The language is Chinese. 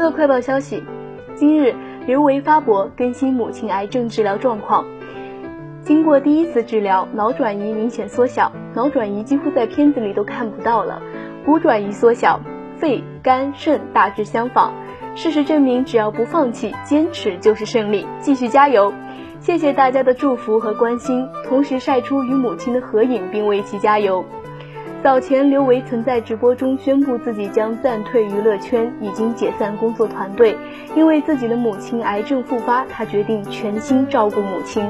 乐快报消息，今日刘维发博更新母亲癌症治疗状况。经过第一次治疗，脑转移明显缩小，脑转移几乎在片子里都看不到了，骨转移缩小，肺、肝、肾大致相仿。事实证明，只要不放弃，坚持就是胜利。继续加油！谢谢大家的祝福和关心，同时晒出与母亲的合影，并为其加油。早前，刘维曾在直播中宣布自己将暂退娱乐圈，已经解散工作团队，因为自己的母亲癌症复发，他决定全心照顾母亲。